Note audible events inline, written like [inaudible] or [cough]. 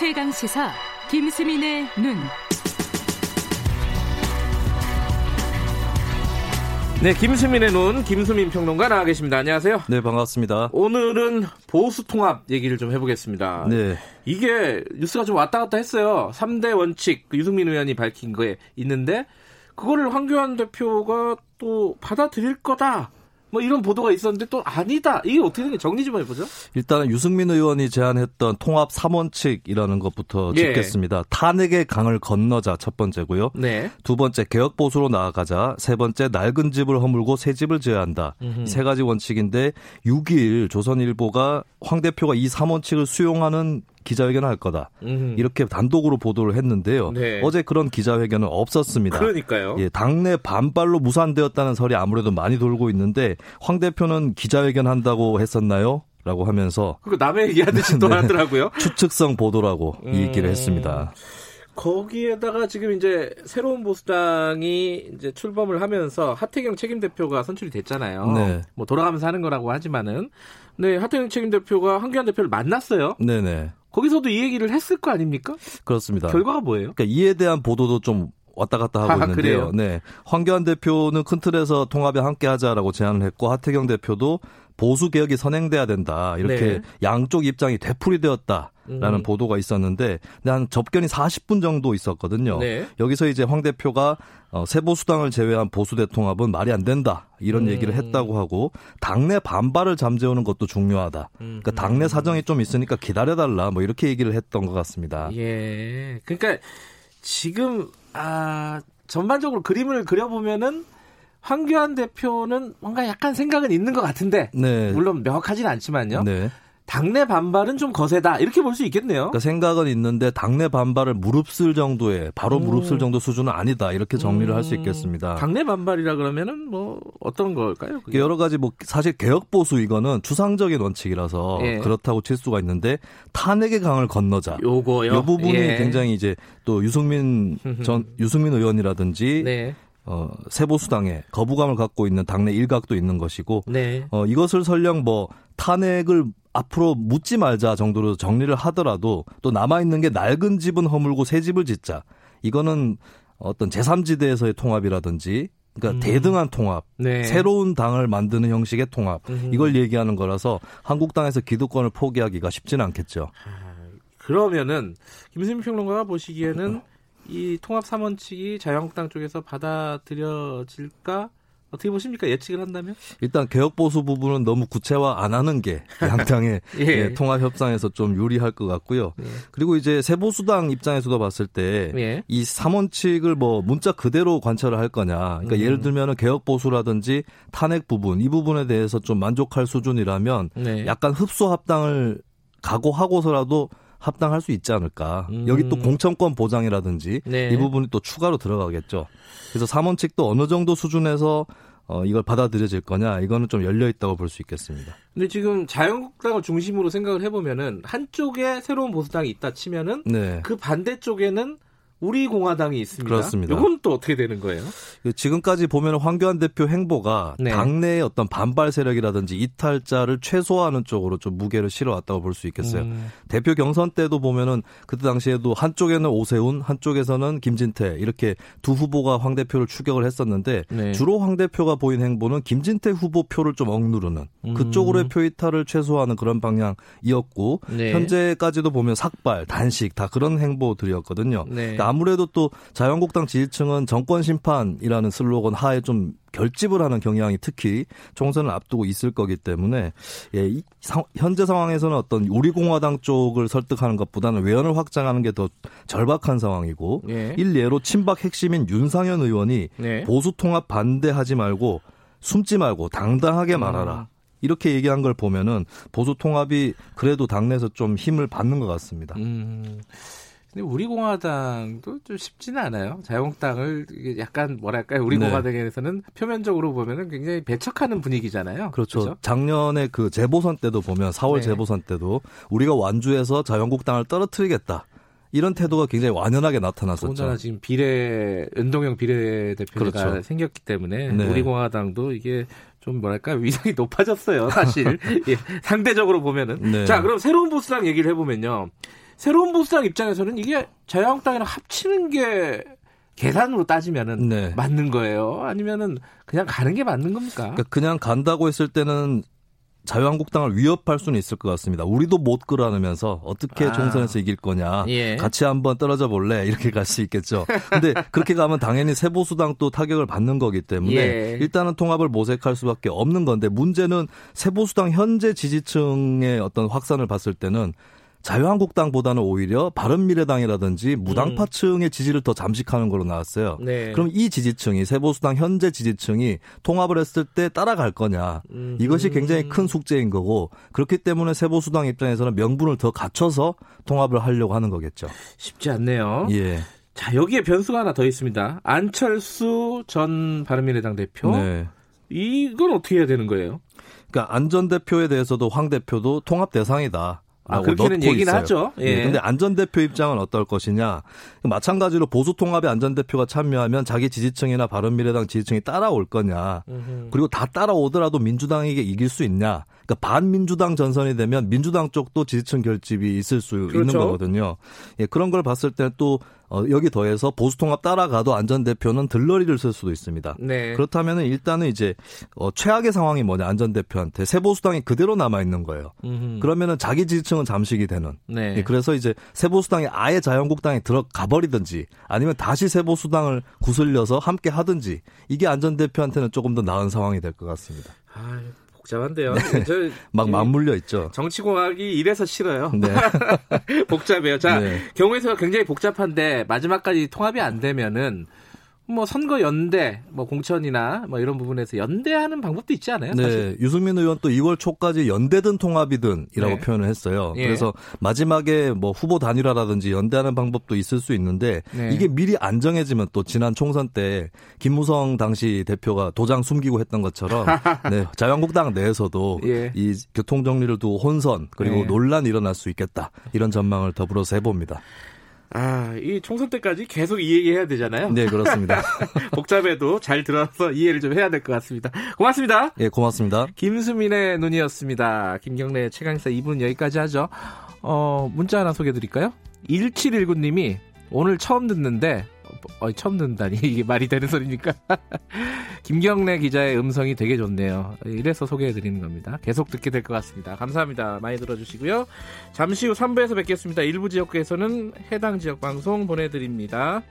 최강 시사 김수민의 눈. 네, 김수민의 눈, 김수민 평론가 나와 계십니다. 안녕하세요. 네, 반갑습니다. 오늘은 보수 통합 얘기를 좀 해보겠습니다. 네. 이게 뉴스가 좀 왔다 갔다 했어요. 3대 원칙, 그 유승민 의원이 밝힌 거에 있는데, 그거를 황교안 대표가 또 받아들일 거다. 뭐 이런 보도가 있었는데 또 아니다. 이게 어떻게 된 게 정리 좀 해보죠. 일단은 유승민 의원이 제안했던 통합 3원칙이라는 것부터 예. 짚겠습니다. 탄핵의 강을 건너자 첫 번째고요. 네. 두 번째 개혁 보수로 나아가자. 세 번째 낡은 집을 허물고 새 집을 지어야 한다. 음흠. 세 가지 원칙인데 6일 조선일보가 황 대표가 이 3원칙을 수용하는 기자회견을 할 거다. 음흠. 이렇게 단독으로 보도를 했는데요. 네. 어제 그런 기자회견은 없었습니다. 그러니까요. 예, 당내 반발로 무산되었다는 설이 아무래도 많이 돌고 있는데 황 대표는 기자회견 한다고 했었나요? 라고 하면서 그거 남의 얘기하듯이 [laughs] 또 네. 하더라고요. 추측성 보도라고 음. 이 얘기를 했습니다. 거기에다가 지금 이제 새로운 보수당이 이제 출범을 하면서 하태경 책임 대표가 선출이 됐잖아요. 네. 뭐 돌아가면서 하는 거라고 하지만은 네 하태경 책임 대표가 황교안 대표를 만났어요. 네네. 거기서도 이 얘기를 했을 거 아닙니까? 그렇습니다. 결과가 뭐예요? 그러니까 이에 대한 보도도 좀 왔다 갔다 하고 아, 있는데요. 그래요? 네. 황교안 대표는 큰 틀에서 통합에 함께 하자라고 제안을 했고 하태경 대표도 보수 개혁이 선행돼야 된다. 이렇게 네. 양쪽 입장이 되풀이되었다 라는 음. 보도가 있었는데 한 접견이 40분 정도 있었거든요. 네. 여기서 이제 황 대표가 어, 세보수당을 제외한 보수 대통합은 말이 안 된다 이런 음. 얘기를 했다고 하고 당내 반발을 잠재우는 것도 중요하다. 음. 그러니까 당내 사정이 좀 있으니까 기다려달라 뭐 이렇게 얘기를 했던 것 같습니다. 예. 그러니까 지금 아 전반적으로 그림을 그려보면은 황교안 대표는 뭔가 약간 생각은 있는 것 같은데 네. 물론 명확하지는 않지만요. 네. 당내 반발은 좀 거세다 이렇게 볼 수 있겠네요. 그러니까 생각은 있는데 당내 반발을 무릅쓸 정도의 바로 음. 무릅쓸 정도 수준은 아니다 이렇게 정리를 할수 있겠습니다. 당내 반발이라 그러면은 뭐 어떤 걸까요? 그게? 여러 가지 뭐 사실 개혁 보수 이거는 추상적인 원칙이라서 예. 그렇다고 칠 수가 있는데 탄핵의 강을 건너자. 요거요. 이 부분이 예. 굉장히 이제 또 유승민 [laughs] 전 유승민 의원이라든지 네. 어, 세보수당에 거부감을 갖고 있는 당내 일각도 있는 것이고 네. 어, 이것을 설령 뭐 탄핵을 앞으로 묻지 말자 정도로 정리를 하더라도 또 남아 있는 게 낡은 집은 허물고 새 집을 짓자. 이거는 어떤 제3지대에서의 통합이라든지 그러니까 음. 대등한 통합, 네. 새로운 당을 만드는 형식의 통합 음흠. 이걸 얘기하는 거라서 한국당에서 기득권을 포기하기가 쉽지는 않겠죠. 그러면은 김수민 평론가가 보시기에는 이 통합 3원칙이 자유한국당 쪽에서 받아들여질까? 어떻게 보십니까? 예측을 한다면? 일단 개혁 보수 부분은 너무 구체화 안 하는 게 [laughs] 양당의 예. 예, 통합 협상에서 좀 유리할 것 같고요. 예. 그리고 이제 세보수당 입장에서도 봤을 때 예. 이 3원칙을 뭐 문자 그대로 관철을 할 거냐. 그러니까 음. 예를 들면은 개혁 보수라든지 탄핵 부분 이 부분에 대해서 좀 만족할 수준이라면 네. 약간 흡수 합당을 각오하고서라도 합당할 수 있지 않을까. 음. 여기 또 공천권 보장이라든지 네. 이 부분이 또 추가로 들어가겠죠. 그래서 3원칙도 어느 정도 수준에서 어, 이걸 받아들여질 거냐, 이거는 좀 열려 있다고 볼 수 있겠습니다. 근데 지금 자유한국당을 중심으로 생각을 해보면은 한쪽에 새로운 보수당이 있다 치면은 네. 그 반대 쪽에는 우리 공화당이 있습니다. 그렇습니다. 이건 또 어떻게 되는 거예요? 그 지금까지 보면 황교안 대표 행보가 네. 당내의 어떤 반발 세력이라든지 이탈자를 최소화하는 쪽으로 좀 무게를 실어왔다고 볼 수 있겠어요. 음. 대표 경선 때도 보면은 그때 당시에도 한쪽에는 오세훈, 한쪽에서는 김진태 이렇게 두 후보가 황 대표를 추격을 했었는데 네. 주로 황 대표가 보인 행보는 김진태 후보 표를 좀 억누르는 음. 그쪽으로의 표 이탈을 최소화하는 그런 방향이었고 네. 현재까지도 보면 삭발, 단식 다 그런 행보들이었거든요. 네. 그러니까 아무래도 또 자유한국당 지지층은 정권 심판이라는 슬로건 하에 좀 결집을 하는 경향이 특히 총선을 앞두고 있을 거기 때문에 예, 이 상- 현재 상황에서는 어떤 우리 공화당 쪽을 설득하는 것보다는 외연을 확장하는 게 더 절박한 상황이고 예. 일례로 친박 핵심인 윤상현 의원이 네. 보수 통합 반대하지 말고 숨지 말고 당당하게 음. 말하라. 이렇게 얘기한 걸 보면은 보수 통합이 그래도 당내에서 좀 힘을 받는 것 같습니다. 음. 근데 우리 공화당도 좀 쉽지는 않아요. 자유한국당을 약간 뭐랄까요? 우리 네. 공화당에서는 표면적으로 보면은 굉장히 배척하는 분위기잖아요. 그렇죠. 그죠? 작년에 그 재보선 때도 보면 4월 네. 재보선 때도 우리가 완주해서 자유한국당을 떨어뜨리겠다. 이런 태도가 굉장히 완연하게 나타났었죠. 더군다나 지금 비례 은동형 비례대표가 그렇죠. 생겼기 때문에 네. 우리 공화당도 이게 좀 뭐랄까 위상이 높아졌어요. 사실 [laughs] 예, 상대적으로 보면은 네. 자 그럼 새로운 보수당 얘기를 해보면요. 새로운 보수당 입장에서는 이게 자유한국당이랑 합치는 게 계산으로 따지면은 네. 맞는 거예요? 아니면은 그냥 가는 게 맞는 겁니까? 그러니까 그냥 간다고 했을 때는 자유한국당을 위협할 수는 있을 것 같습니다. 우리도 못 끌어안으면서 어떻게 아. 총선에서 이길 거냐. 예. 같이 한번 떨어져 볼래. 이렇게 갈 수 있겠죠. 근데 그렇게 가면 당연히 세보수당도 타격을 받는 거기 때문에 예. 일단은 통합을 모색할 수밖에 없는 건데 문제는 세보수당 현재 지지층의 어떤 확산을 봤을 때는 자유한국당보다는 오히려 바른미래당이라든지 무당파층의 지지를 더 잠식하는 걸로 나왔어요. 네. 그럼 이 지지층이 세보수당 현재 지지층이 통합을 했을 때 따라갈 거냐 음. 이것이 굉장히 큰 숙제인 거고 그렇기 때문에 세보수당 입장에서는 명분을 더 갖춰서 통합을 하려고 하는 거겠죠. 쉽지 않네요. 예. 자, 여기에 변수가 하나 더 있습니다. 안철수 전 바른미래당 대표. 네. 이건 어떻게 해야 되는 거예요? 그러니까 안전 대표에 대해서도 황 대표도 통합 대상이다. 아, 라고 그렇게는 얘기는 있어요. 하죠. 예. 예. 근데 안전 대표 입장은 어떨 것이냐? 마찬가지로 보수 통합에 안전 대표가 참여하면 자기 지지층이나 바른미래당 지지층이 따라올 거냐? 음흠. 그리고 다 따라오더라도 민주당에게 이길 수 있냐? 그러니까 반민주당 전선이 되면 민주당 쪽도 지지층 결집이 있을 수 있는 그렇죠. 거거든요. 예, 그런 걸 봤을 때또 어, 여기 더해서 보수 통합 따라가도 안전 대표는 들러리를 쓸 수도 있습니다. 네. 그렇다면 일단은 이제 어, 최악의 상황이 뭐냐 안전 대표한테 세보수당이 그대로 남아 있는 거예요. 음흠. 그러면은 자기 지지층은 잠식이 되는. 네. 예, 그래서 이제 세보수당이 아예 자유한국당에 들어가 버리든지 아니면 다시 세보수당을 구슬려서 함께 하든지 이게 안전 대표한테는 조금 더 나은 상황이 될 것 같습니다. 아, 복잡한데요. 저, 막이 맞물려 있죠. 정치공학이 이래서 싫어요. 네. [laughs] 복잡해요. 자, 네. 경우에서 굉장히 복잡한데 마지막까지 통합이 안 되면은 뭐 선거 연대, 뭐 공천이나 뭐 이런 부분에서 연대하는 방법도 있지 않아요? 사실? 네, 유승민 의원 또 2월 초까지 연대든 통합이든이라고 네. 표현을 했어요. 예. 그래서 마지막에 뭐 후보 단일화라든지 연대하는 방법도 있을 수 있는데 네. 이게 미리 안 정해지면 또 지난 총선 때 김무성 당시 대표가 도장 숨기고 했던 것처럼 [laughs] 네, 자유한국당 내에서도 예. 이 교통 정리를 두고 혼선 그리고 네. 논란이 일어날 수 있겠다 이런 전망을 더불어서 해봅니다. 아, 이 총선 때까지 계속 이 얘기 해야 되잖아요. 네, 그렇습니다. [laughs] 복잡해도 잘 들어서 이해를 좀 해야 될 것 같습니다. 고맙습니다. 예, 고맙습니다. 김수민의 눈이었습니다. 김경래 최강사 2분 여기까지 하죠. 어, 문자 하나 소개해 드릴까요? 1719님이 오늘 처음 듣는데 어, 처음 듣는다니 [laughs] 이게 말이 되는 소리입니까? [laughs] 김경래 기자의 음성이 되게 좋네요. 이래서 소개해 드리는 겁니다. 계속 듣게 될 것 같습니다. 감사합니다. 많이 들어주시고요. 잠시 후 3부에서 뵙겠습니다. 일부 지역구에서는 해당 지역 방송 보내드립니다.